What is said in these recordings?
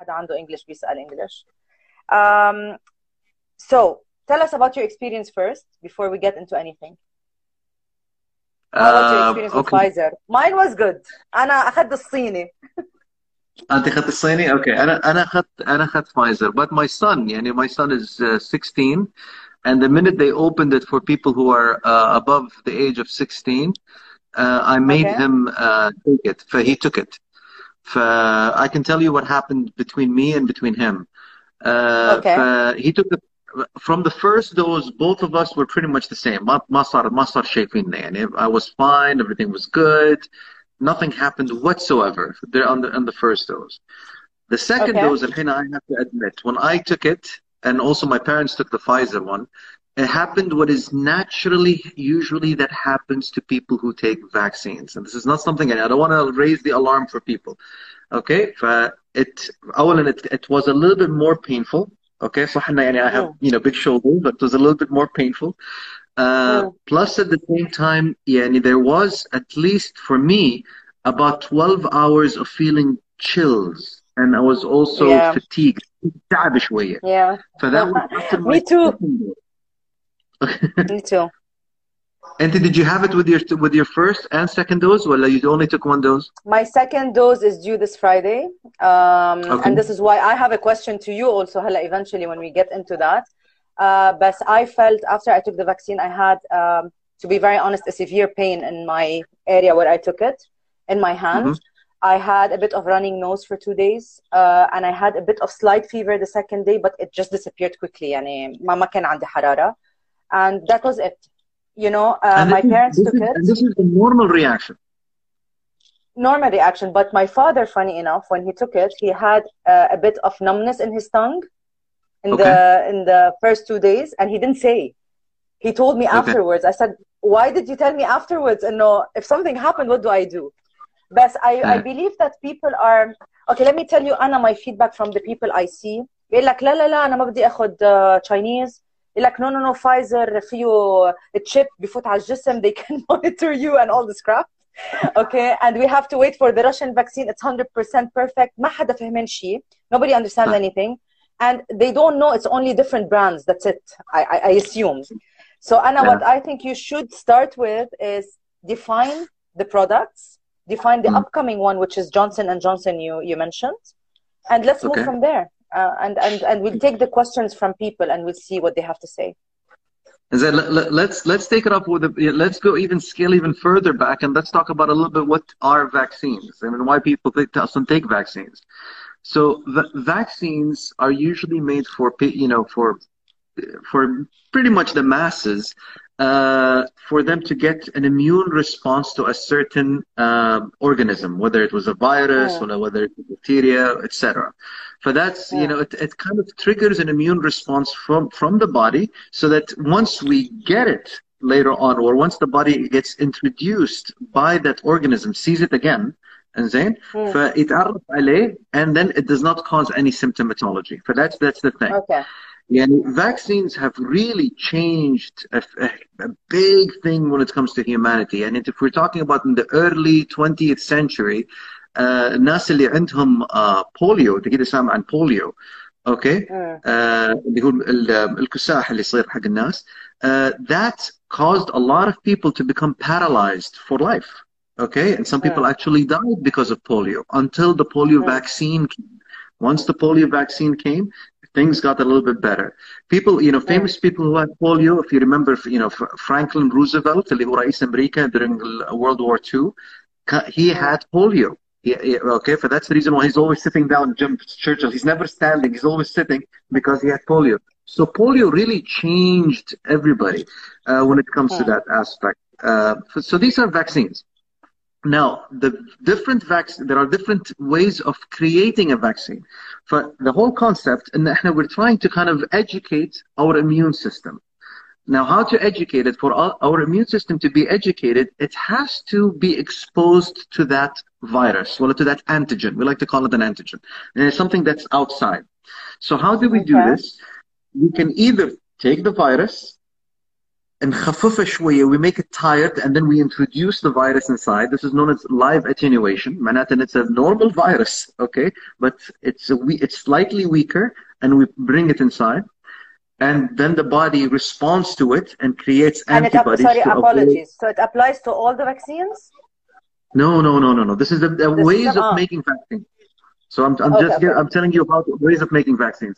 حدا عنده English بيسأل English um, so tell us about your experience first before we get into anything How was your Uh, experience with okay. Pfizer? Mine was good. أنا أخذت الصيني. انت اخذت الصيني اوكي انا انا اخذت انا اخذت Pfizer but my son يعني my son is uh, 16 and the minute they opened it for people who are uh, above the age of 16 uh, I made Okay. him uh, take it so he took it ف I can tell you what happened between me and between him uh, Okay. ف he took it from the first dose both of us were pretty much the same ما ما صار ما صار شيء فينا يعني I was fine everything was good nothing happened whatsoever there on the on the first dose the second Okay. dose الحين I have to admit when I took it and also my parents took the Pfizer one it happened what is naturally usually that happens to people who take vaccines and this is not something I don't want to raise the alarm for people okay ف it أولا it, it was a little bit more painful okay صح إنه يعني I have Mm. you know big shoulders but it was a little bit more painful uh, Mm. plus at the same time يعني there was at least for me about 12 hours of feeling chills and I was also Yeah. fatigued تعب شوية Yeah. فthat was after my Me too. second dose. Me too. And did you have it with your with your first and second dose ولا you only took one dose My second dose is due this Friday. Um, Okay. And this is why I have a question to you also, Hala, eventually when we get into that. Uh, but I felt after I took the vaccine, I had, um, to be very honest, a severe pain in my area where I took it, in my hand. I had a bit of running nose for two days, uh, and I had a bit of slight fever the second day, but it just disappeared quickly. يعني ما ما كان عندي حرارة. And that was it. You know, uh, And my this is- parents this took is, it. and this is the normal reaction normal reaction. But my father, funny enough, when he took it, he had uh, a bit of numbness in his tongue in the in the first two days, and he didn't say. He told me Okay. afterwards. I said, "Why did you tell me afterwards?" And no, if something happened, what do I do? But I, I Yeah. believe that people are okay. Let me tell you, Anna, my feedback from the people I see. يقول لك لا لا لا أنا ما بدي أخذ uh, Chinese. يقول لك no no no Pfizer فيه chip بفوت على الجسم they can monitor you and all this crap. okay and we have to wait for the Russian vaccine it's 100% perfect ما حدا فهمان شيء nobody understands Right. anything and they don't know it's only different brands that's it I, I, I assume so Anna Yeah. what I think you should start with is define the products define the Mm. upcoming one which is Johnson and Johnson you you mentioned and let's move Okay. from there uh, and and and we'll take the questions from people and we'll see what they have to say Is that, let, let- let's let's take it up with the, let's go even scale even further back and let's talk about a little bit what are vaccines I mean why people take, some take vaccines. So the vaccines are usually made for you know for for pretty much the masses uh, for them to get an immune response to a certain um, organism, whether it was a virus Yeah. or whether it's a bacteria, etc. For that's Yeah. you know it, it kind of triggers an immune response from from the body, so that once we get it later on, or once the body gets introduced by that organism, sees it again, زين Hmm. فيتعرف عليه and then it does not cause any symptomatology. For that's that's the thing. okay Yani, vaccines have really changed a, a, a big thing when it comes to humanity. And if we're talking about in the early 20th century, uh, الناس اللي عندهم uh, polio تقدر سامع عن polio اوكي Hmm. uh, اللي هو ال- الكساح اللي يصير حق الناس uh, that caused a lot of people to become paralyzed for life okay and some people Mm. actually died because of polio until the polio Mm. vaccine came once the polio vaccine came things got a little bit better. People, you know, famous people who had polio, if you remember, you know, Franklin Roosevelt, who Rais America during World War II, he had polio. Okay, for that's the reason why he's always sitting down, Jim Churchill. He's never standing. He's always sitting because he had polio. So polio really changed everybody uh, when it comes okay. to that aspect. Uh, so these are vaccines. Now, the different vac- there are different ways of creating a vaccine. For the whole concept, and we're trying to kind of educate our immune system. Now, how to educate it? For our, our immune system to be educated, it has to be exposed to that virus, well, to that antigen. We like to call it an antigen. And it's something that's outside. So how do we do this? We can either take the virus نخففها شوية we make it tired and then we introduce the virus inside this is known as live attenuation معناتها it's a normal virus okay but it's a, it's slightly weaker and we bring it inside and then the body responds to it and creates And it, antibodies sorry, to avoid- apologies. So it applies to all the vaccines? No, no, no, no, no. This is the, the This is ways the- of ah. making vaccines. So I'm, I'm Okay, just okay. I'm telling you about ways of making vaccines.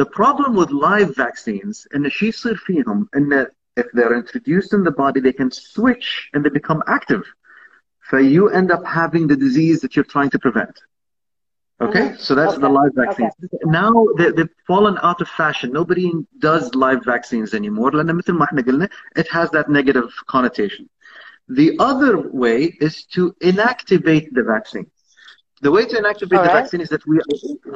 The problem with live vaccines in شي يصير فيهم ان if they're introduced in the body, they can switch and they become active. So you end up having the disease that you're trying to prevent. Okay, mm-hmm. so that's okay. the live vaccines. Okay. Now they, have fallen out of fashion. Nobody does live vaccines anymore. It has that negative connotation. The other way is to inactivate the vaccine. The way to inactivate the vaccine is that we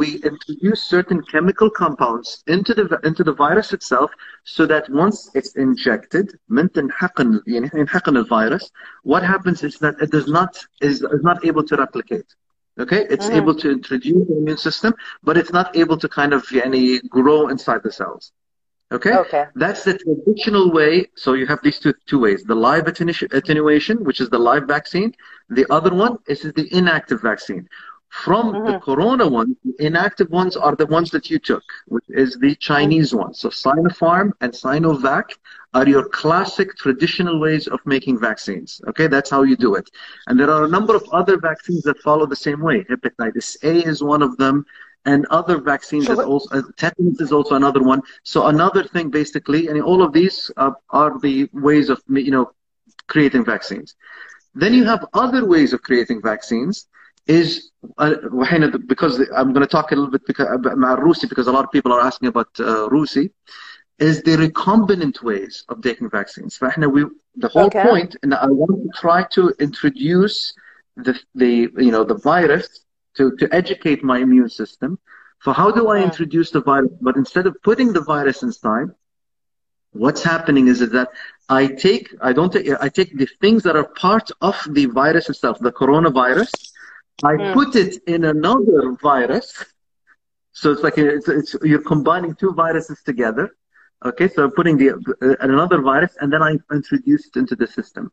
we introduce certain chemical compounds into the into the virus itself, so that once it's injected, in and the virus, what happens is that it does not is, is not able to replicate. Okay, it's mm. able to introduce the immune system, but it's not able to kind of any grow inside the cells. Okay, Okay. that's the traditional way. So you have these two two ways: the live attenu- attenuation, which is the live vaccine. The other one is the inactive vaccine. From the Mhm. corona ones, the inactive ones are the ones that you took, which is the Chinese ones. So Sinopharm and Sinovac are your classic traditional ways of making vaccines. Okay, that's how you do it. And there are a number of other vaccines that follow the same way. Hepatitis A is one of them, and other vaccines so is also uh, tetanus is also another one. So another thing, basically, and all of these uh, are the ways of you know creating vaccines. Then you have other ways of creating vaccines. Is uh, because I'm going to talk a little bit about Rusi because a lot of people are asking about uh, Rusi. Is the recombinant ways of taking vaccines? We, the whole okay. point, and I want to try to introduce the, the you know the virus to to educate my immune system. So how do I introduce the virus? But instead of putting the virus inside, what's happening is that I take I don't take I take the things that are part of the virus itself, the coronavirus. I Mm. put it in another virus. So it's like a, it's, it's you're combining two viruses together. Okay, so I'm putting the uh, another virus and then I introduce it into the system.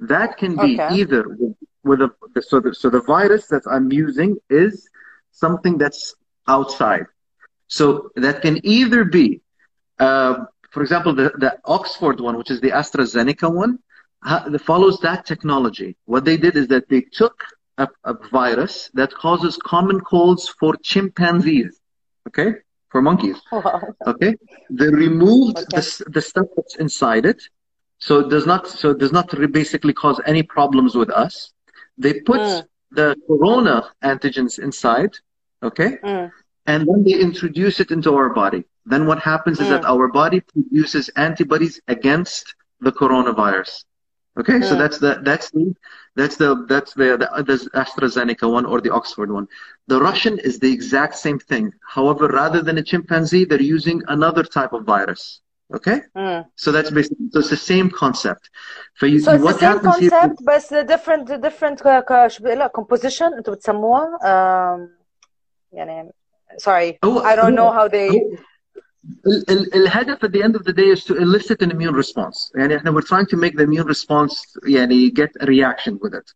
That can be Okay. either with, with a so the, so the virus that I'm using is something that's outside. So that can either be, uh, for example, the, the Oxford one, which is the AstraZeneca one, ha- that follows that technology. What they did is that they took a, a virus that causes common colds for chimpanzees, okay, for monkeys. Okay, they removed Okay. the the stuff that's inside it, so it does not so it does not re- basically cause any problems with us. They put Mm. the corona antigens inside, okay, Mm. and then they introduce it into our body. Then what happens is Mm. that our body produces antibodies against the coronavirus. Okay, so Mm. that's the that's the that's the that's the, the the AstraZeneca one or the Oxford one. The Russian is the exact same thing. However, rather than a chimpanzee, they're using another type of virus. Okay, Mm. so that's basically so it's the same concept. For you, So it's what the same happens here- concept بس different different ك- ك- شو بقول لك composition انتوا بتسموها um, يعني sorry هو- I don't know هو- how they هو- ال- ال- الهدف at the end of the day is to elicit an immune response يعني احنا we're trying to make the immune response يعني get a reaction with it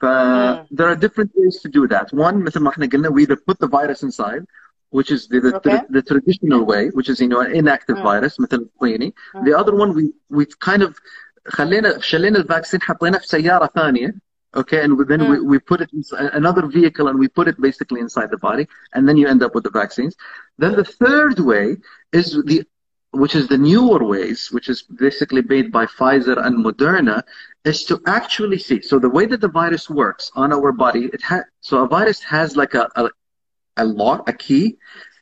ف Mm. there are different ways to do that one مثل ما احنا قلنا we either put the virus inside which is the, the, Okay. the, traditional way which is you know an inactive Mm. virus مثل الطيني Mm. the other one we we kind of خلينا شلينا الفاكسين حطيناه في سيارة ثانية okay and then we, Mm. we put it in another vehicle and we put it basically inside the body and then you end up with the vaccines then the third way is the which is the newer ways, which is basically made by Pfizer and Moderna, is to actually see. So the way that the virus works on our body, it has so a virus has like a, a a lock, a key,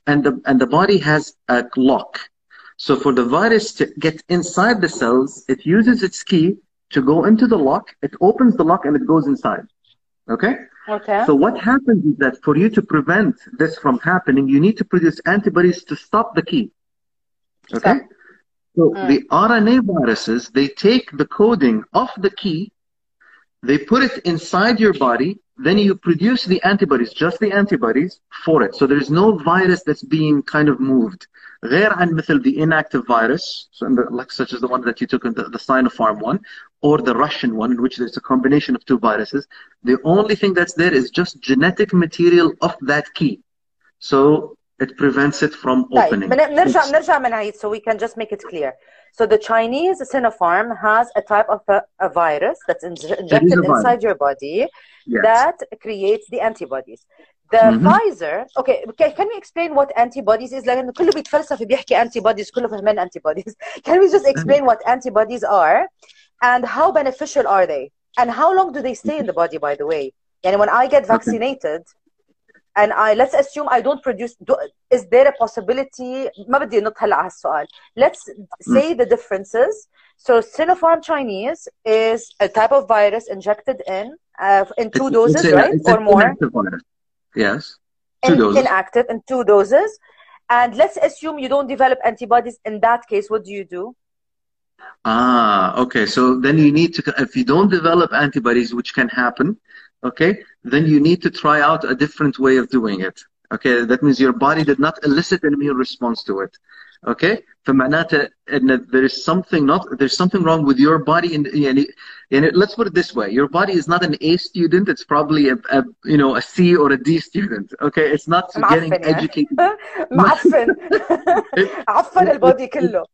and the and the body has a lock. So for the virus to get inside the cells, it uses its key to go into the lock. It opens the lock and it goes inside. Okay. okay So what happens is that for you to prevent this from happening, you need to produce antibodies to stop the key. Okay? So Mm. the RNA viruses, they take the coding of the key, they put it inside your body, then you produce the antibodies, just the antibodies for it. So there's no virus that's being kind of moved. غير عن مثل the inactive virus so the, like such as the one that you took in the, the Sinopharm one or the Russian one in which there's a combination of two viruses the only thing that's there is just genetic material of that key so it prevents it from opening طيب بنرجع بنرجع بنعيد so we can just make it clear so the Chinese Sinopharm has a type of a, a virus that's injected inside your body yes. that creates the antibodies. The Mhm. Pfizer, okay, okay, can we explain what antibodies is? لأنه كله بيتفلسف بيحكي antibodies كله فهمان antibodies. Can we just explain what antibodies are and how beneficial are they? And how long do they stay in the body, by the way? يعني when I get vaccinated and I let's assume I don't produce do, is there a possibility ما بدي نط هلا على هالسؤال let's say the differences so Sinopharm Chinese is a type of virus injected in uh, in two It's- doses it's a- right it's or an more inactive virus. yes two in, doses inactive in two doses and let's assume you don't develop antibodies in that case what do you do Ah, okay. So then you need to, if you don't develop antibodies, which can happen, okay, then you need to try out a different way of doing it. Okay, that means your body did not elicit an immune response to it. Okay, فمعناته ان there is something not there's something wrong with your body and يعني, يعني, let's put it this way your body is not an A student it's probably a, a you know a C or a D student okay it's not getting معفن يعني. educated معفن عفن البودي كله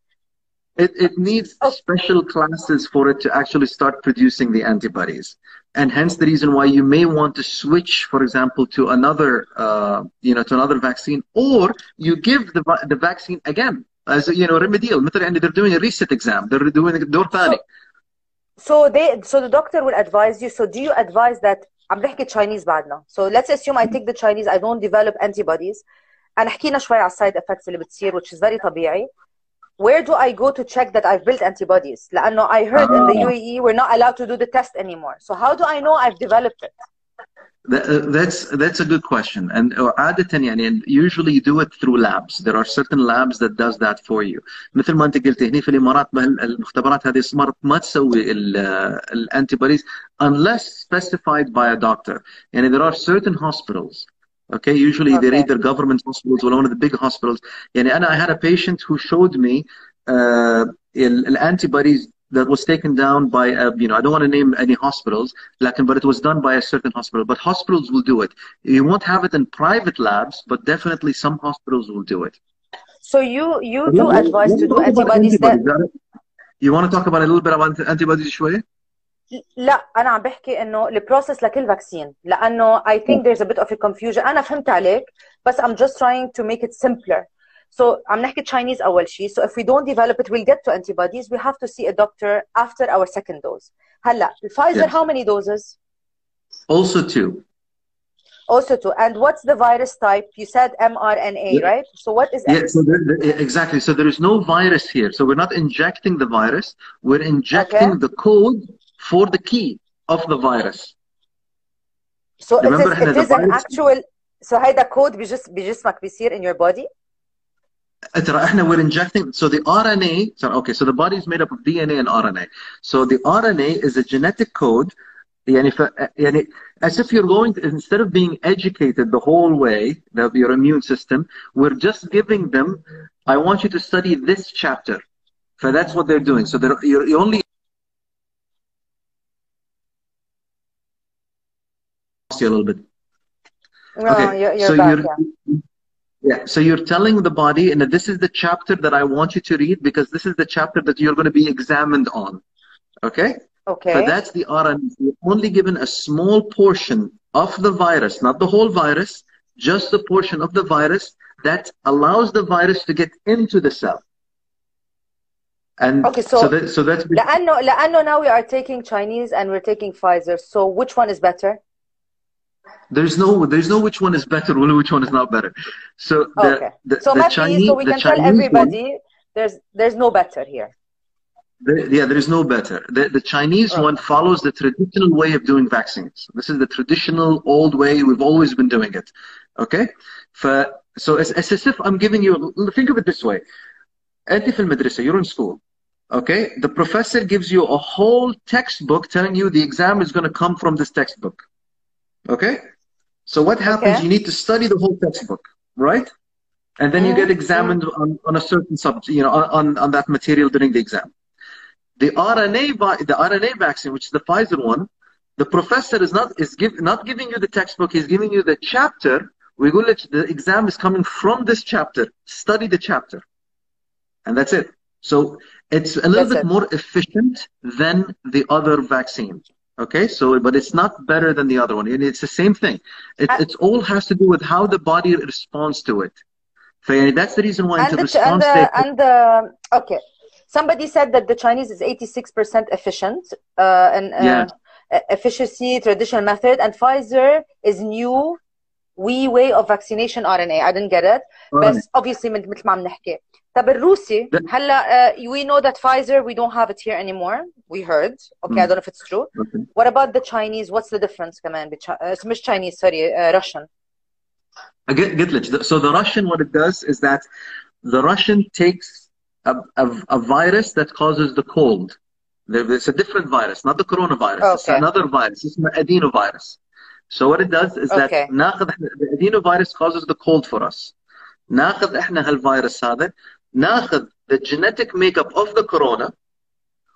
It, it needs Oh. special classes for it to actually start producing the antibodies. And hence the reason why you may want to switch, for example, to another, uh, you know, to another vaccine, or you give the, va- the vaccine again as a, you know, remedial. مثلا يعني they're doing a reset exam. They're doing a دور ثاني. So they so the doctor will advise you. So do you advise that عم بحكي Chinese بعدنا. So let's assume I take the Chinese, I don't develop antibodies. أنا حكينا شوي على السايد effects اللي بتصير which is very طبيعي. Where do I go to check that I've built antibodies? لأنه I heard in the Ah. UAE we're not allowed to do the test anymore. So how do I know I've developed it? That, uh, that's that's a good question and uh, عادة يعني and usually you do it through labs there are certain labs that does that for you مثل ما انت قلت هنا في الامارات ما ال- المختبرات هذه مرات ما تسوي الانتيبوديز unless specified by a doctor يعني there are certain hospitals Okay, usually okay. they're either government hospitals or one of the big hospitals. And I had a patient who showed me uh, antibodies that was taken down by, a, you know, I don't want to name any hospitals, but it was done by a certain hospital. But hospitals will do it. You won't have it in private labs, but definitely some hospitals will do it. So you you do advise to do antibodies, antibodies that... You want to talk about a little bit about antibodies, Shway? لا انا عم بحكي انه البروسيس لكل فاكسين لانه I think there's a bit of a confusion انا فهمت عليك بس I'm just trying to make it simpler so عم نحكي Chinese اول شيء so if we don't develop it we'll get to antibodies we have to see a doctor after our second dose هلا الفايزر Yes. how many doses also two also two and what's the virus type you said mRNA Yeah. right so what is Yeah, so there, there- exactly. So there is no virus here. So we're not injecting the virus. We're injecting Okay. the code for the key of the virus. so it Remember is, هنا it the is an virus- actual so هيدا كود بجس بجسمك بيصير in your body ترى احنا we're injecting so the RNA so okay so the body is made up of DNA and RNA so the RNA is a genetic code يعني ف, يعني as if you're going to, instead of being educated the whole way the, your immune system we're just giving them I want you to study this chapter so that's what they're doing so they're you're, you only you a little bit no you're, you're so back you're yeah. yeah so you're telling the body and this is the chapter that I want you to read because this is the chapter that you're going to be examined on okay okay but that's the RNA you're only given a small portion of the virus not the whole virus just the portion of the virus that allows the virus to get into the cell and Okay, so- that, so that's لانه لانه now we are taking Chinese and we're taking Pfizer so which one is better there's no there's no which one is better or which one is not better so the, okay the, so the Matthew, Chinese so we the can tell Chinese one- everybody there's there's no better here There- yeah, there is no better. The, the Chinese Oh. one follows the traditional way of doing vaccines. This is the traditional old way. We've always been doing it. Okay? ف, so it's, it's as if I'm giving you, think of it this way. أنت في المدرسة, you're in school. Okay? The professor gives you a whole textbook telling you the exam is going to come from this textbook. Okay? So what happens? Okay. You need to study the whole textbook, right? and then you get mm-hmm. examined on, on a certain subject, you know, on, on that material during the exam. The RNA, the RNA vaccine, which is the Pfizer one, the professor is not is give, not giving you the textbook. He's giving you the chapter. We go let the exam is coming from this chapter. Study the chapter, and that's it. So it's a little that's bit it. more efficient than the other vaccine. Okay, so but it's not better than the other one. It's the same thing. It it's all has to do with how the body responds to it. that's the reason why and the, response and the, and the okay. Somebody said that the Chinese is 86% efficient uh, and uh, yeah efficiency traditional method and Pfizer is new wee way of vaccination RNA I didn't get it بس obviously مثل ما عم نحكي طب الروسي هلا uh, we know that Pfizer we don't have it here anymore we heard okay I don't know if it's true okay. what about the Chinese what's the difference كمان uh, مش Chinese sorry uh, Russian I get, get it. So the Russian what it does is that the Russian takes a, a, a virus that causes the cold it's a different virus, not the coronavirus. Okay. It's another virus. It's an adenovirus. So what it does is okay. that ناخذ the adenovirus causes the cold for us. ناخذ احنا هالفيروس هذا ناخذ the genetic makeup of the corona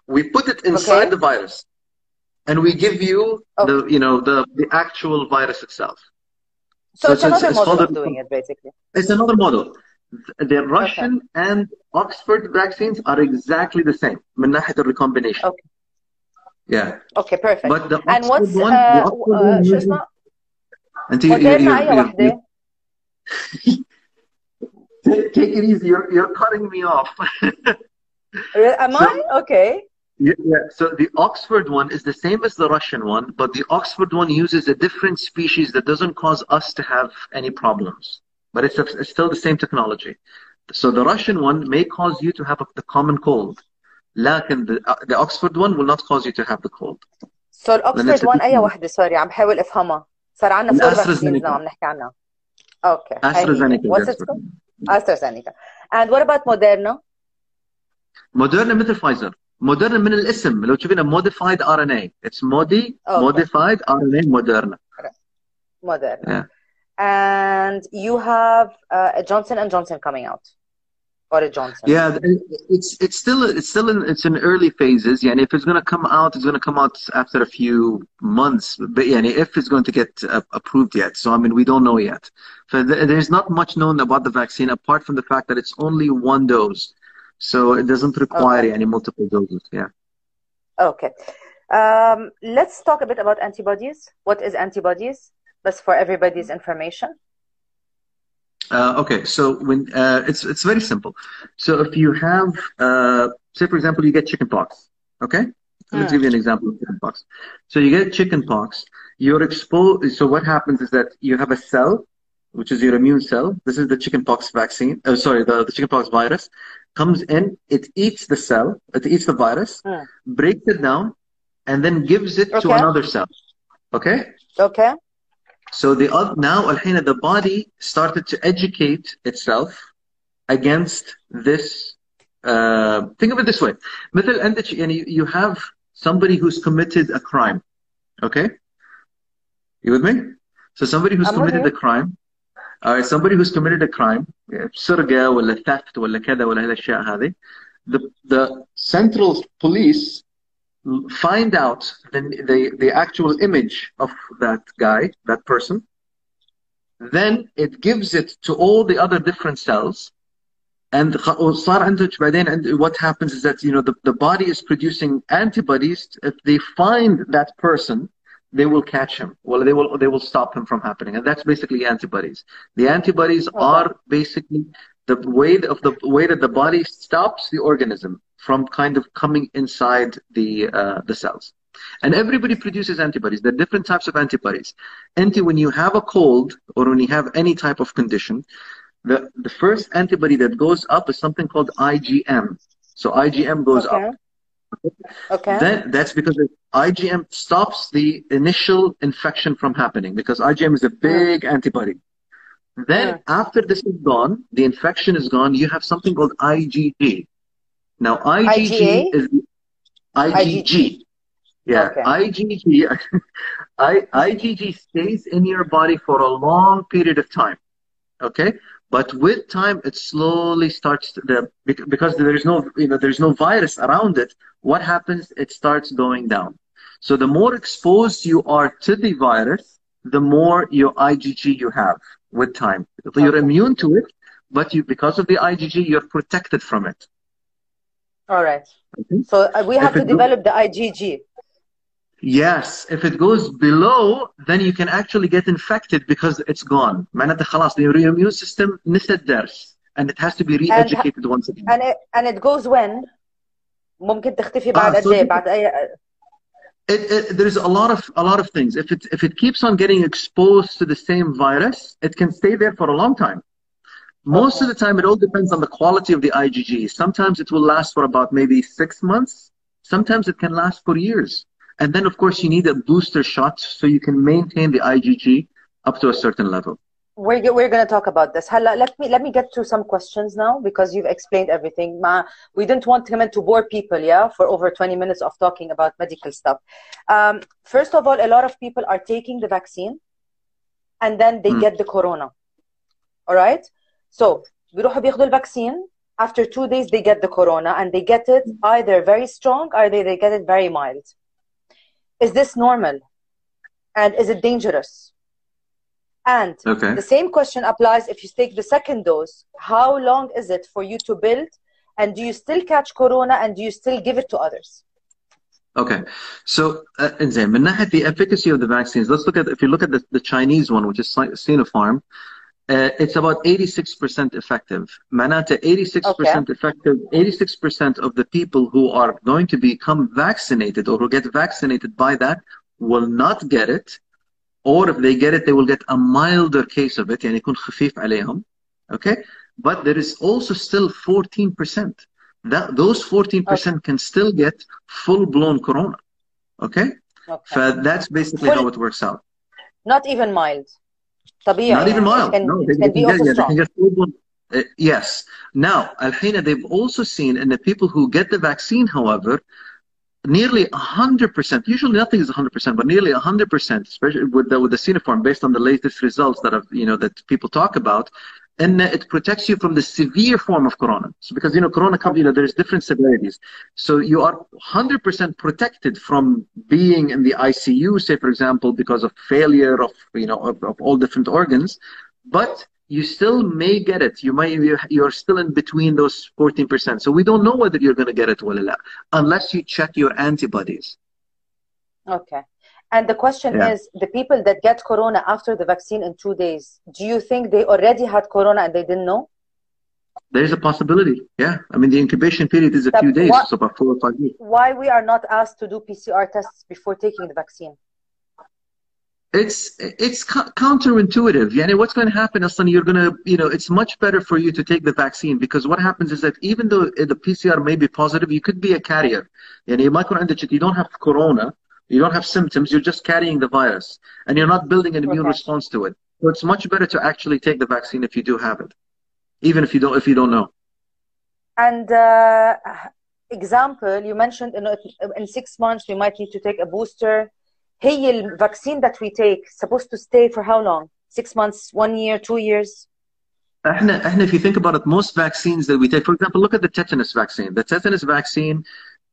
we put it inside okay. the virus and we give you okay. the you know the the actual virus itself. So, so it's, it's, another it's, model of doing it basically. It's another model. The Russian okay. and Oxford vaccines are exactly the same من ناحية recombination. Okay. Yeah. Okay, perfect. But the and what's one, uh, the uh, شو اسمه؟ انت you, take, take it easy. You're, you're cutting me off. Am so, I? Okay. Yeah, yeah, so the Oxford one is the same as the Russian one, but the Oxford one uses a different species that doesn't cause us to have any problems but it's, a, it's still the same technology. So the Russian one may cause you to have a, the common cold. لكن the, uh, the Oxford one will not cause you to have the cold. So الأوكسفورد one أي واحدة سوري عم بحاول أفهمها صار عندنا فور فاكسينز عم نحكي عنها. Okay. AstraZeneca. What's it called? AstraZeneca. And what about Moderna? Moderna مثل فايزر. Moderna من الاسم لو تشوفينها modified RNA. It's modi okay. modified RNA Moderna. Moderna. Yeah and you have uh, a Johnson and Johnson coming out, or a Johnson. Yeah, it's it's still it's still in it's in early phases. Yeah, and if it's going to come out, it's going to come out after a few months. But yeah, if it's going to get uh, approved yet, so I mean we don't know yet. So th- there's not much known about the vaccine apart from the fact that it's only one dose, so it doesn't require okay. any multiple doses. Yeah. Okay. Um, let's talk a bit about antibodies. What is antibodies? Just for everybody's information? Uh, okay, so when uh, it's it's very simple. So if you have, uh, say for example, you get chickenpox. Okay, let's give you an example of chickenpox. So you get chickenpox. You're exposed. So what happens is that you have a cell, which is your immune cell. This is the chickenpox vaccine. Oh, sorry, the, the chickenpox virus comes in. It eats the cell. It eats the virus, mm. breaks it down, and then gives it okay. to another cell. Okay. Okay. So the now الحين the body started to educate itself against this. Uh, think of it this way. مثل عندك يعني you have somebody who's committed a crime. Okay? You with me? So somebody who's I'm committed a crime. All right, somebody who's committed a crime, سرقة ولا theft ولا كذا ولا هالأشياء هذه. The the central police find out the, the, the actual image of that guy, that person, then it gives it to all the other different cells. Oh, and what happens is that you know the, the body is producing antibodies. If they find that person, they will catch him. Well, they will they will stop him from happening, and that's basically antibodies. The antibodies are basically the way of the way that the body stops the organism from kind of coming inside the uh, the cells. And everybody produces antibodies. There are different types of antibodies. Anti, when you have a cold or when you have any type of condition, the, the first antibody that goes up is something called IgM. So IgM goes okay. up. Okay. Then that's because IgM stops the initial infection from happening because IgM is a big mm. antibody. Then mm. after this is gone, the infection is gone, you have something called IgG. Now IgG IgA? is IgG. IgG. Yeah, okay. IgG. I, IgG stays in your body for a long period of time. Okay, But with time, it slowly starts to, the, because there is no, you know, there's no virus around it. What happens? It starts going down. So the more exposed you are to the virus, the more your IgG you have with time. You're immune to it, but you, because of the IgG, you're protected from it. All right. Okay. So uh, we have if to develop the IgG. Yes, if it goes below, then you can actually get infected because it's gone. معناتها خلاص the immune system نسى الدرس and it has to be re-educated and, once again. And it, and it goes when? ممكن تختفي بعد قد ايه؟ بعد اي it, it, there's a lot of a lot of things. If it if it keeps on getting exposed to the same virus, it can stay there for a long time. Most of the time, it all depends on the quality of the IgG. Sometimes it will last for about maybe six months. Sometimes it can last for years. And then, of course, you need a booster shot so you can maintain the IgG up to a certain level. We're, we're going to talk about this. let me let me get to some questions now because you've explained everything. Ma, we didn't want to come in to bore people, yeah, for over 20 minutes of talking about medical stuff. Um, first of all, a lot of people are taking the vaccine and then they mm. get the corona. All right? So, بيروحوا بياخدوا الvaccine after two days they get the corona and they get it either very strong or they, they get it very mild is this normal? And is it dangerous? And okay. the same question applies if you take the second dose. How long is it for you to build? And do you still catch corona and do you still give it to others? Okay, so uh, Inzay, the efficacy of the vaccines, let's look at, if you look at the, the Chinese one, which is Sinopharm, uh, it's about 86% effective. Manata, 86% okay. effective. 86% of the people who are going to become vaccinated or who get vaccinated by that will not get it. Or if they get it, they will get a milder case of it. يعني يكون خفيف عليهم. Okay? But there is also still 14%. That, those 14% okay. can still get full-blown corona. Okay? okay. So that's basically full, how it works out. Not even mild. طبيعي not even mild can, no they, can they, can get, yeah, they can get full uh, yes now الحين they've also seen in the people who get the vaccine however nearly 100% usually nothing is 100% but nearly 100% especially with the, with the Sinopharm based on the latest results that have you know that people talk about and it protects you from the severe form of corona. So because you know corona comes, you know there's different severities. So you are 100% protected from being in the ICU, say for example, because of failure of you know of, of all different organs, but you still may get it. You might you're still in between those 14%. So we don't know whether you're going to get it or not unless you check your antibodies. Okay. And the question yeah. is the people that get corona after the vaccine in two days, do you think they already had corona and they didn't know? There's a possibility, yeah. I mean, the incubation period is a few days, so about four or five days. Why we are not asked to do PCR tests before taking the vaccine? It's it's counterintuitive, Yani. What's going to happen, Aslan? You're going to, you know, it's much better for you to take the vaccine because what happens is that even though uh, the PCR may be positive, you could be a carrier. Yani. you don't have corona, you don't have symptoms, you're just carrying the virus and you're not building an immune okay. response to it. So it's much better to actually take the vaccine if you do have it, even if you don't, if you don't know. And uh, example, you mentioned in, in six months we might need to take a booster. Hey, the vaccine that we take supposed to stay for how long? Six months, one year, two years? if you think about it, most vaccines that we take, for example, look at the tetanus vaccine. The tetanus vaccine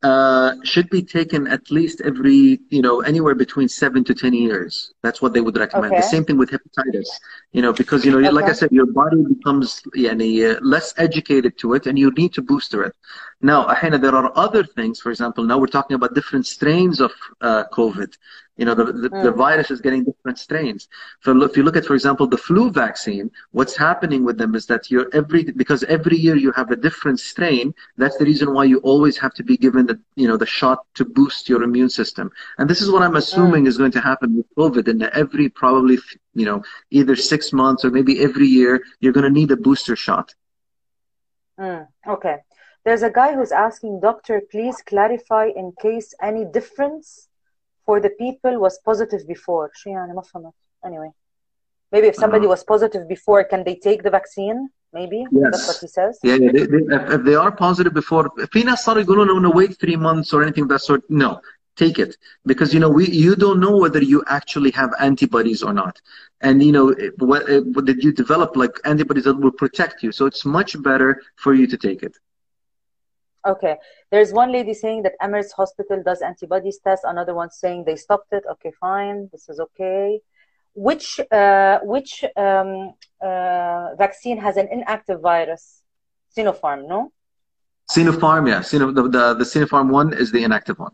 uh, should be taken at least every, you know, anywhere between seven to 10 years. That's what they would recommend. Okay. The same thing with hepatitis, you know, because, you know, okay. like I said, your body becomes yani, uh, less educated to it and you need to booster it. Now, Ahena, there are other things. For example, now we're talking about different strains of uh, COVID. You know, the, the, mm. the, virus is getting different strains. So if you look at, for example, the flu vaccine, what's happening with them is that you're every, because every year you have a different strain, that's the reason why you always have to be given the, you know, the shot to boost your immune system. And this is what I'm assuming mm. is going to happen with COVID. And every probably, you know, either six months or maybe every year, you're going to need a booster shot. Mm. Okay. There's a guy who's asking, Doctor, please clarify in case any difference for the people was positive before anyway maybe if somebody uh-huh. was positive before can they take the vaccine maybe yes. that's what he says yeah, yeah they, they, if, they are positive before في ناس صاروا يقولون انه wait three months or anything of that sort no take it because you know we you don't know whether you actually have antibodies or not and you know what, what did you develop like antibodies that will protect you so it's much better for you to take it okay there's one lady saying that emirates hospital does antibodies test another one saying they stopped it okay fine this is okay which uh, which um, uh, vaccine has an inactive virus sinopharm no sinopharm yeah Sino, the, the, the sinopharm one is the inactive one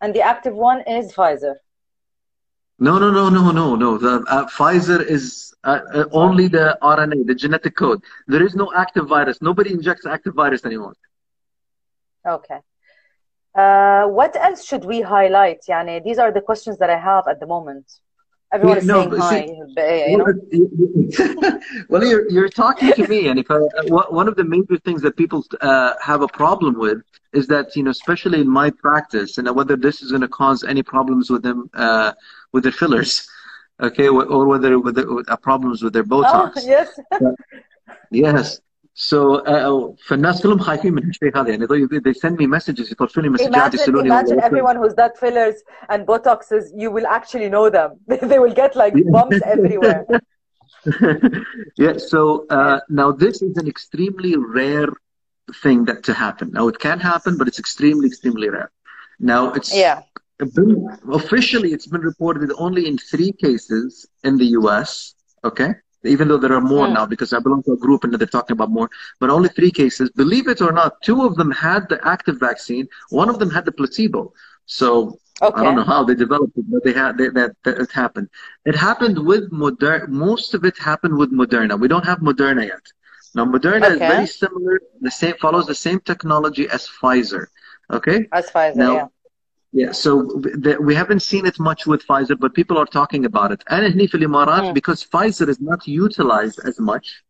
and the active one is Pfizer. No, no, no, no, no, no. The uh, Pfizer is uh, uh, only the RNA, the genetic code. There is no active virus. Nobody injects active virus anymore. Okay. Uh, what else should we highlight? Yani, these are the questions that I have at the moment. Everyone is no, saying hi. See, you know? well, you're, you're talking to me, and if I, one of the major things that people uh, have a problem with is that you know, especially in my practice, and whether this is going to cause any problems with them uh, with their fillers, okay, or whether with uh, problems with their Botox. Oh, yes. yes. So فالناس كلهم خايفين من الشيء هذا يعني they send me messages يطرفوا لي مسجات يسالوني Imagine everyone who's done fillers and botoxes you will actually know them they will get like bumps everywhere yeah so uh, now this is an extremely rare thing that to happen now it can happen but it's extremely extremely rare now it's yeah been, officially it's been reported only in three cases in the US okay Even though there are more mm. now because I belong to a group and they're talking about more, but only three cases. Believe it or not, two of them had the active vaccine, one of them had the placebo. So okay. I don't know how they developed it, but they had they, that, that it happened. It happened with Moderna. Most of it happened with Moderna. We don't have Moderna yet. Now Moderna okay. is very similar. The same follows the same technology as Pfizer. Okay. As Pfizer. Now, yeah. Yeah, so the, we haven't seen it much with Pfizer, but people are talking about it. And هني في الإمارات because Pfizer is not utilized as much.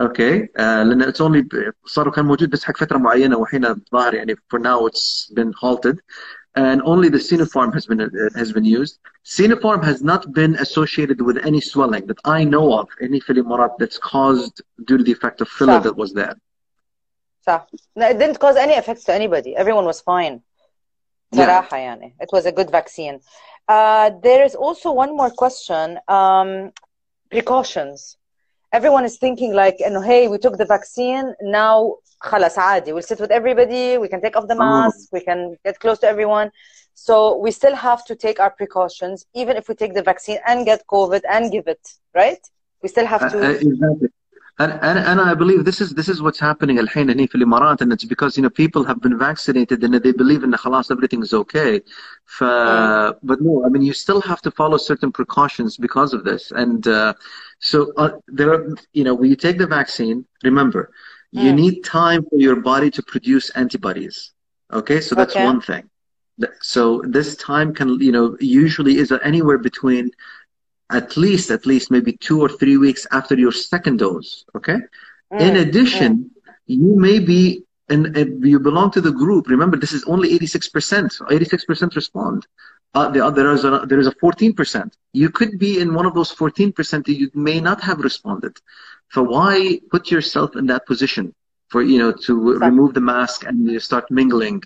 Okay, uh, لأن it's only صار كان موجود بس حق فترة معينة وحين الظاهر يعني for now it's been halted. And only the Sinopharm has been uh, has been used. Sinopharm has not been associated with any swelling that I know of, any في الإمارات that's caused due to the effect of filler that was there. So, no, it didn't cause any effects to anybody. Everyone was fine. صراحة يعني it was a good vaccine uh, there is also one more question um, precautions everyone is thinking like know, hey we took the vaccine now خلاص عادي we'll sit with everybody we can take off the mask we can get close to everyone so we still have to take our precautions even if we take the vaccine and get covid and give it right we still have to uh, exactly and, and, and I believe this is this is what's happening الحين هنا في الإمارات and it's because you know people have been vaccinated and they believe in the خلاص everything is okay ف, but no I mean you still have to follow certain precautions because of this and uh, so uh, there are you know when you take the vaccine remember you need time for your body to produce antibodies okay so that's okay. one thing so this time can you know usually is anywhere between at least at least maybe two or three weeks after your second dose okay? Mm, in addition mm. you may be and you belong to the group. Remember this is only 86% 86% respond. Uh, the, there is a there is a 14% you could be in one of those 14% that you may not have responded. So why put yourself in that position for you know to exactly. remove the mask and you start mingling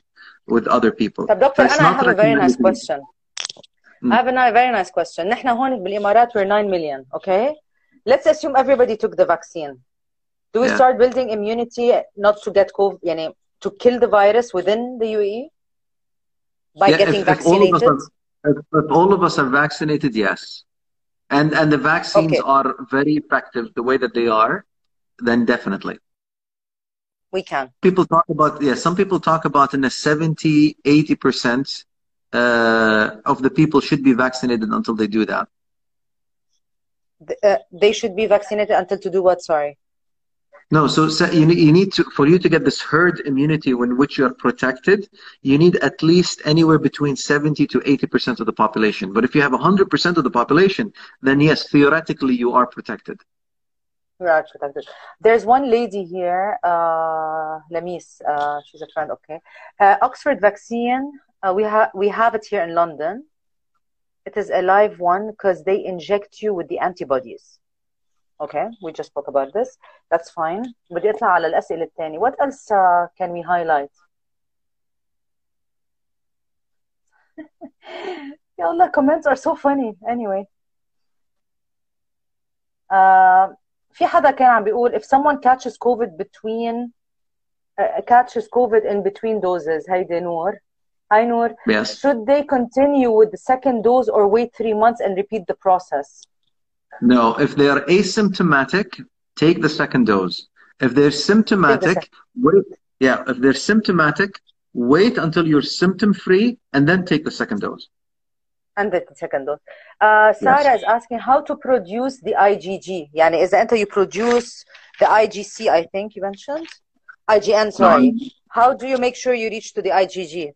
with other people? So doctor I have a very nice question I have a very nice question نحن هون بالإمارات we're 9 million okay let's assume everybody took the vaccine do we yeah. start building immunity not to get COVID يعني to kill the virus within the UAE by yeah, getting if, vaccinated if all, are, if, if all of us are vaccinated yes and and the vaccines okay. are very effective the way that they are then definitely we can people talk about yeah some people talk about in a 70 80 percent uh, of the people should be vaccinated until they do that? Uh, they should be vaccinated until to do what? Sorry. No, so, so you, you need to for you to get this herd immunity in which you are protected, you need at least anywhere between 70 to 80 percent of the population. But if you have 100 percent of the population, then yes, theoretically you are protected. You are protected. There's one lady here, uh, Lamis. Uh, she's a friend. Okay, uh, Oxford vaccine uh, we have we have it here in London. It is a live one because they inject you with the antibodies. Okay, we just spoke about this. That's fine. بدي اطلع على الأسئلة الثانية. What else uh, can we highlight? يلا comments are so funny anyway uh, في حدا كان عم بيقول if someone catches COVID between uh, catches COVID in between doses هيدي نور Aynur, yes. should they continue with the second dose or wait three months and repeat the process? No, if they are asymptomatic, take the second dose. If they're symptomatic, the wait. Yeah, if they're symptomatic, wait until you're symptom free and then take the second dose. And the second dose. Uh, Sarah yes. is asking how to produce the IgG. Yani, is until you produce the IgC, I think you mentioned? IgM, sorry. No, how do you make sure you reach to the IgG?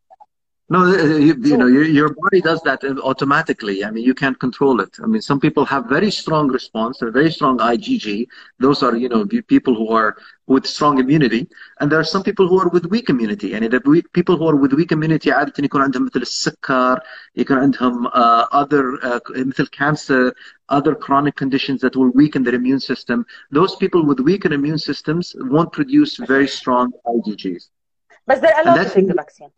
No, uh, you, you know, your, your body does that automatically. I mean, you can't control it. I mean, some people have very strong response, a very strong IgG. Those are, you know, the people who are with strong immunity. And there are some people who are with weak immunity. And the weak, people who are with weak immunity عادة يكون عندهم مثل السكر, يكون عندهم uh, other, uh, مثل cancer, other chronic conditions that will weaken their immune system. Those people with weaker immune systems won't produce very strong IgGs. But they're allowed to that's- take the vaccine.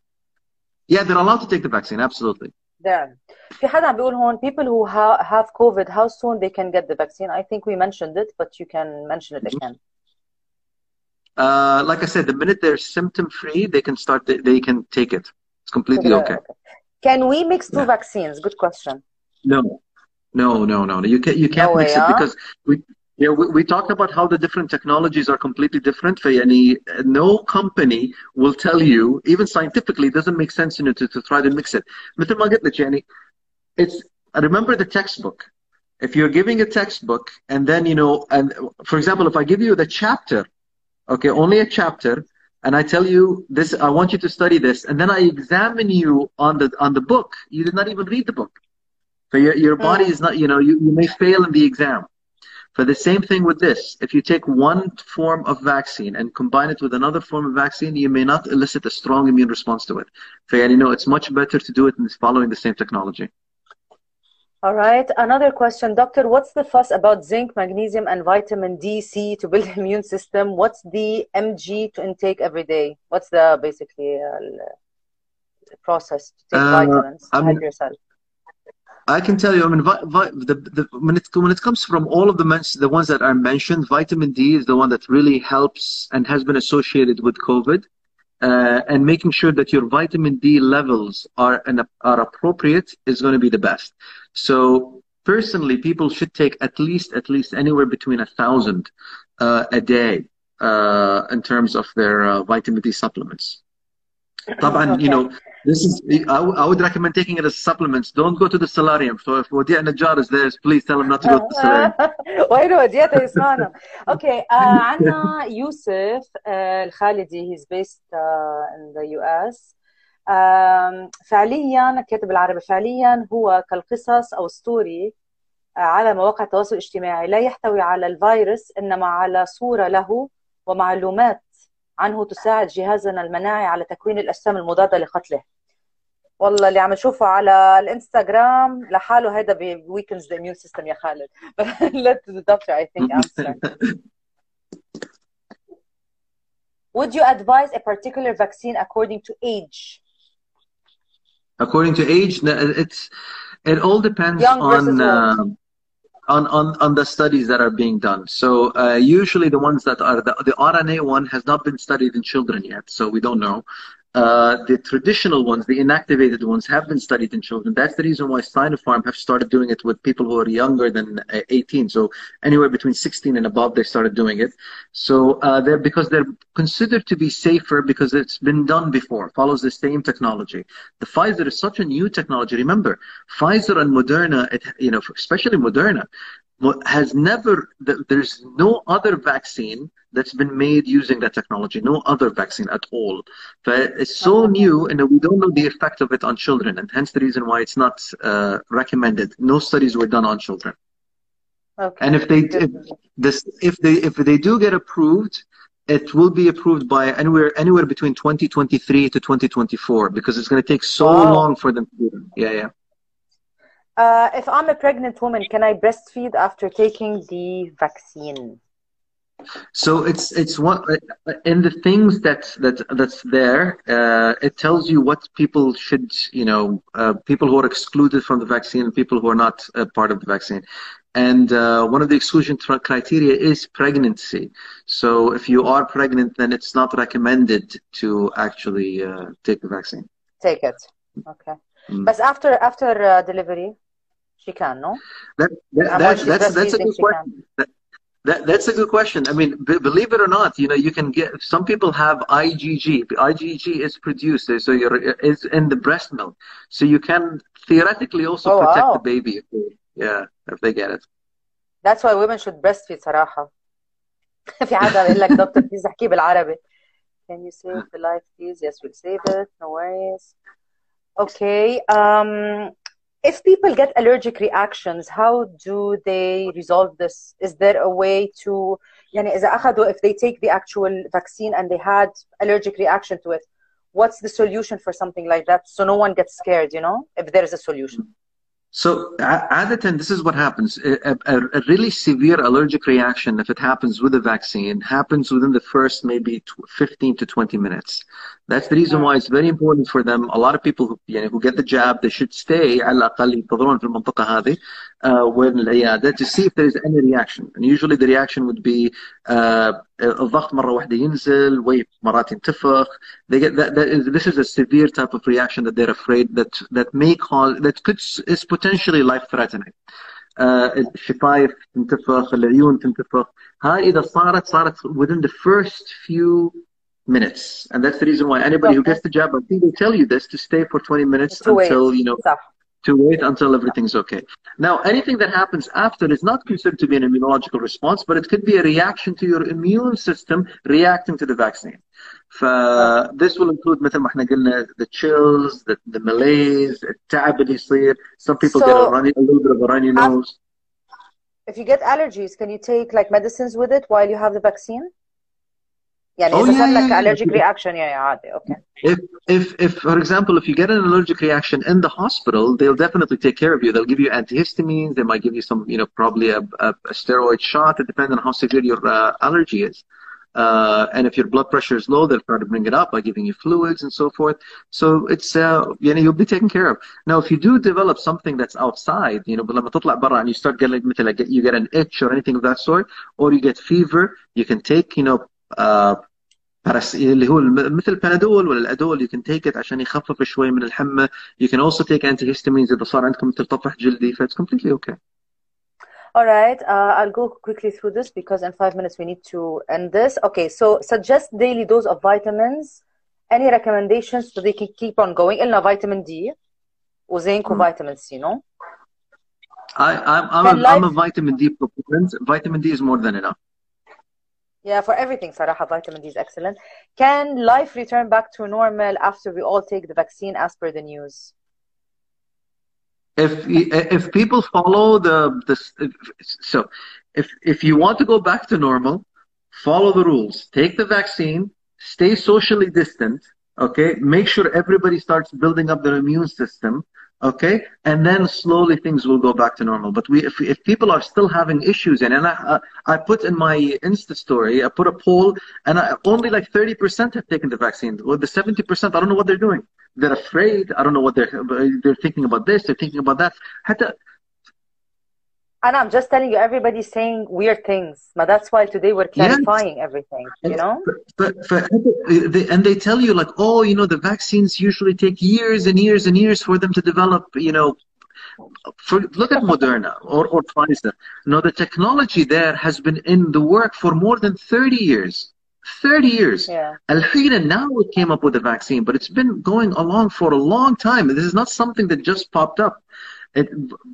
Yeah, they're allowed to take the vaccine, absolutely. There. في حدا عم بيقول هون people who ha- have COVID how soon they can get the vaccine I think we mentioned it but you can mention it again Uh, like I said, the minute they're symptom free, they can start. They, they can take it. It's completely okay. Can we mix two Yeah. vaccines? Good question. No, no, no, no. You can't. You can't No way, mix it huh? because we. Yeah, we, we talked about how the different technologies are completely different. فيعني no company will tell you, even scientifically, it doesn't make sense you know, to, to try to mix it. مثل ما قلت لك يعني, it's remember the textbook. If you're giving a textbook and then you know, and for example, if I give you the chapter, okay, only a chapter, and I tell you this, I want you to study this, and then I examine you on the on the book. You did not even read the book. So your your body is not, you know, you, you may fail in the exam. For the same thing with this, if you take one form of vaccine and combine it with another form of vaccine, you may not elicit a strong immune response to it. So, you know, it's much better to do it in following the same technology. All right. Another question, doctor. What's the fuss about zinc, magnesium, and vitamin D, C to build the immune system? What's the mg to intake every day? What's the basically uh, process to take Uh, vitamins to I help yourself? I can tell you, I mean, the, the, when, it, when it comes from all of the, men- the ones that are mentioned, vitamin D is the one that really helps and has been associated with COVID. Uh, and making sure that your vitamin D levels are, an, are appropriate is going to be the best. So personally, people should take at least, at least anywhere between a thousand uh, a day uh, in terms of their uh, vitamin D supplements. طبعا you Okay. know this is I, I would recommend taking it as supplements don't go to the solarium so if Wadia Najjar is there please tell him not to go to the solarium وين وديته يسمعنا أوكي uh, عندنا يوسف uh, الخالدي he's based uh, in the US um, فعليا كاتب العربي فعليا هو كالقصص أو ستوري uh, على مواقع التواصل الاجتماعي لا يحتوي على الفيروس انما على صوره له ومعلومات عنه تساعد جهازنا المناعي على تكوين الاجسام المضاده لقتله والله اللي عم نشوفه على الانستغرام لحاله بي weakens the immune system يا خالد let the doctor I think answer would you advise a particular vaccine according to age according to age it's it all depends Young on um, on, on on the studies that are being done. So uh, usually the ones that are the, the RNA one has not been studied in children yet so we don't know uh, the traditional ones, the inactivated ones, have been studied in children. That's the reason why Sinopharm have started doing it with people who are younger than uh, 18. So anywhere between 16 and above, they started doing it. So uh, they're because they're considered to be safer because it's been done before, follows the same technology. The Pfizer is such a new technology. Remember, Pfizer and Moderna, it, you know, especially Moderna, mo- has never. There's no other vaccine that's been made using that technology. No other vaccine at all. But it's so new, and we don't know the effect of it on children, and hence the reason why it's not uh, recommended. No studies were done on children. okay And if they if this if they if they do get approved, it will be approved by anywhere anywhere between 2023 to 2024 because it's going to take so Wow. long for them to do them. Yeah, yeah. Uh, if I'm a pregnant woman can I breastfeed after taking the vaccine So it's it's one in the things that that that's there. Uh, it tells you what people should, you know, uh, people who are excluded from the vaccine, people who are not a part of the vaccine, and uh, one of the exclusion criteria is pregnancy. So if you are pregnant, then it's not recommended to actually uh, take the vaccine. Take it. Okay. Mm. But after after uh, delivery, she can, no? That, that, And that, when she's that's that's a breastfeeding, good she question. That, that, that's a good question. I mean, b- believe it or not, you know, you can get. Some people have IgG. IgG is produced, so you're is in the breast milk, so you can theoretically also Oh, protect wow. the baby. If they, yeah, if they get it. That's why women should breastfeed صراحة. في حدا بيقول لك دكتور بليز احكي بالعربي. Can you save the life, please? Yes, we'll save it. No worries. Okay. Um, if people get allergic reactions, how do they resolve this? Is there a way to يعني إذا أخذوا if they take the actual vaccine and they had allergic reaction to it, what's the solution for something like that so no one gets scared, you know, if there is a solution? So, a- Adatan, this is what happens. A, a, a really severe allergic reaction, if it happens with a vaccine, happens within the first maybe tw- 15 to 20 minutes. That's the reason why it's very important for them. A lot of people who, يعني, who get the jab, they should stay على الأقل ينتظرون في المنطقة هذه uh, وين العيادة to see if there is any reaction. And usually the reaction would be uh, الضغط مرة واحدة ينزل, وي مرات ينتفخ. They get that, that is, this is a severe type of reaction that they're afraid that that may cause that could is potentially life threatening. Uh, الشفايف تنتفخ, العيون تنتفخ. هاي إذا صارت صارت within the first few minutes, and that's the reason why anybody who Okay. gets the jab, I think they tell you this to stay for 20 minutes To wait. until you know صح. to wait until everything's okay. Now, anything that happens after is not considered to be an immunological response, but it could be a reaction to your immune system reacting to the vaccine. ف this will include مثل ما احنا قلنا the chills, the, the malaise, التعب اللي يصير. Some people get a, So- runny, a little bit of a runny Af- nose. If you get allergies, can you take like medicines with it while you have the vaccine? يعني Oh, إذا yeah, صار yeah, لك yeah. allergic reaction yeah, yeah عادي okay. If, if, if, for example, if you get an allergic reaction in the hospital, they'll definitely take care of you. They'll give you antihistamines. They might give you some, you know, probably a, a, a steroid shot. It depends on how severe your uh, allergy is. Uh, and if your blood pressure is low, they'll try to bring it up by giving you fluids and so forth. So it's, uh, you know, you'll be taken care of. Now, if you do develop something that's outside, you know, لما تطلع برا and you start getting, مثل like you get an itch or anything of that sort, or you get fever, you can take, you know, uh, باراس- اللي هو مثل البنادول ولا الادول you can take it عشان يخفف شوي من الحمى you can also take antihistamines اذا صار عندكم مثل طفح جلدي ف it's completely okay All right, uh, I'll go quickly through this because in five minutes we need to end this. Okay, so suggest daily dose of vitamins. Any recommendations so they can keep on going? إلنا vitamin D وزنك Hmm. وفيتامين C, no? I, I'm, I'm, a, I'm a vitamin D proponent vitamin D is more than enough Yeah, for everything, Saraha, vitamin D is excellent. Can life return back to normal after we all take the vaccine as per the news? If, if people follow the, the so if, if you want to go back to normal, follow the rules. Take the vaccine, stay socially distant, okay? Make sure everybody starts building up their immune system okay? And then slowly things will go back to normal. But we if, if people are still having issues and, and I, uh, I put in my insta story i put a poll and I, only like 30% have taken the vaccine. Well, the 70% i don't know what they're doing. They're afraid. I don't know what they're they're thinking about this they're thinking about that. And I'm just telling you, everybody's saying weird things. But that's why today we're Yes. clarifying everything, you know? But, and they tell you like, oh, you know, the vaccines usually take years and years and years for them to develop. You know, for, look at Moderna or or Pfizer. No, the technology there has been in the work for more than thirty years. Thirty years. Yeah. Al-Hina now we came up with a vaccine, but it's been going along for a long time. This is not something that just popped up. It,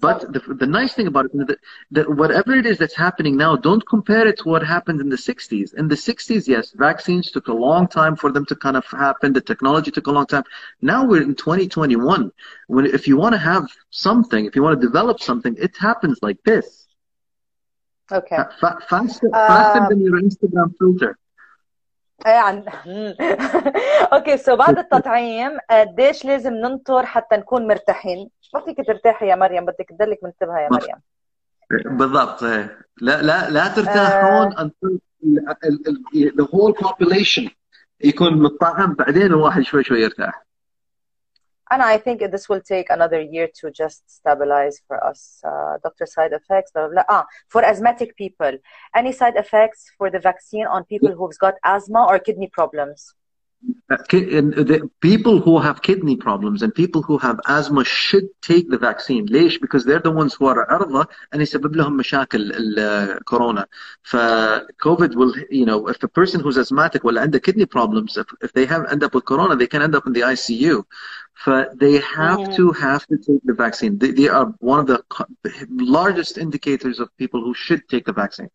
but the, the nice thing about it is that, that whatever it is that's happening now, don't compare it to what happened in the 60s. In the 60s, yes, vaccines took a long time for them to kind of happen. The technology took a long time. Now we're in 2021. When if you want to have something, if you want to develop something, it happens like this. Okay. Fa- faster, faster Um, than your Instagram filter. يعني اوكي سو بعد التطعيم قديش لازم ننطر حتى نكون مرتاحين ما فيك ترتاحي يا مريم بدك تضلك منتبهه يا مريم بالضبط إيه. لا لا لا ترتاحون until the whole population يكون متطعم بعدين الواحد شوي شوي يرتاح. And I think this will take another year to just stabilize for us. Uh, doctor, side effects, blah, blah, blah. Ah, for asthmatic people, any side effects for the vaccine on people who've got asthma or kidney problems? the people who have kidney problems and people who have asthma should take the vaccine ليش because they're the ones who are عرضة أن يسبب لهم مشاكل الكورونا ف COVID will you know if a person who's asthmatic ولا عنده kidney problems if, if they have end up with corona they can end up in the ICU ف they have mm. to have to take the vaccine they, they are one of the largest indicators of people who should take the vaccine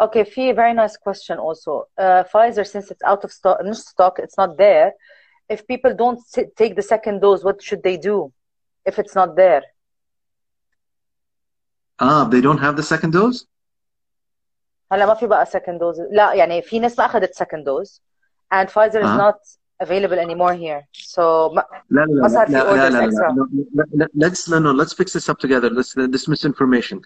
Okay, Fee, very nice question also. Uh, Pfizer, since it's out of stock, stock, it's not there. If people don't take the second dose, what should they do if it's not there? Ah, they don't have the second dose? هلا ما في بقى second dose. لا يعني في ناس ما أخذت second dose and Pfizer is not available anymore here. So لا لا لا لا لا لا لا let's no no let's fix this up together. This this misinformation.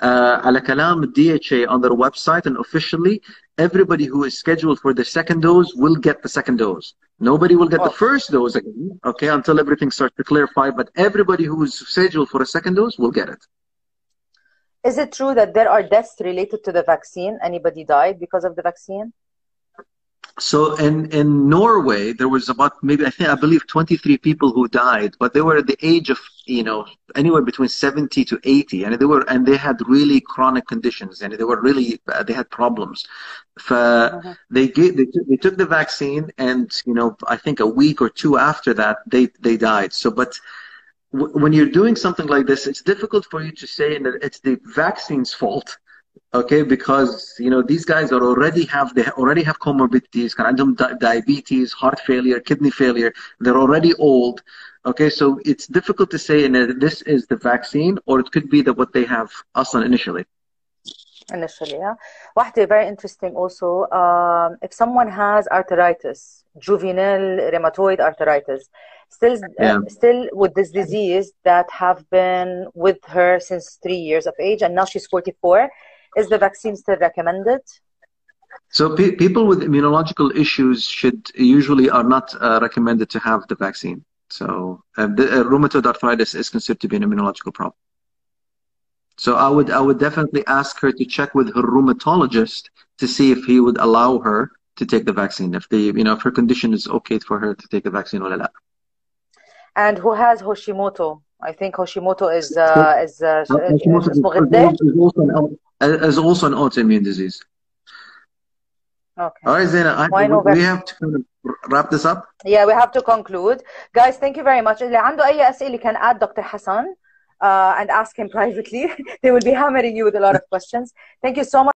Uh, على كلام DHA on their website and officially everybody who is scheduled for the second dose will get the second dose. Nobody will get oh. the first dose again, okay, until everything starts to clarify. But everybody who is scheduled for a second dose will get it. Is it true that there are deaths related to the vaccine? Anybody died because of the vaccine? So in, in Norway, there was about maybe I think I believe 23 people who died, but they were at the age of you know anywhere between 70 to 80, and they were and they had really chronic conditions, and they were really they had problems. Uh-huh. They get they, they took the vaccine, and you know I think a week or two after that they they died. So but when you're doing something like this, it's difficult for you to say that it's the vaccine's fault okay because you know these guys are already have they already have comorbidities kind of diabetes heart failure kidney failure they're already old okay so it's difficult to say and this is the vaccine or it could be that what they have on initially initially yeah واحدة very interesting also um, if someone has arthritis juvenile rheumatoid arthritis still yeah. uh, still with this disease that have been with her since three years of age and now she's 44 is the vaccine still recommended? So pe- people with immunological issues should usually are not uh, recommended to have the vaccine. So uh, the, uh, rheumatoid arthritis is considered to be an immunological problem. So I would I would definitely ask her to check with her rheumatologist to see if he would allow her to take the vaccine if the you know if her condition is okay for her to take the vaccine or not. And who has Hashimoto? I think Hashimoto is uh, is uh, Hashimoto is, also an, is also an autoimmune disease. Okay. All right, Zena, I, we, we have to kind of wrap this up. Yeah, we have to conclude. Guys, thank you very much. اللي عنده أي أسئلة can add Dr. Hassan uh, and ask him privately. they will be hammering you with a lot of questions. Thank you so much.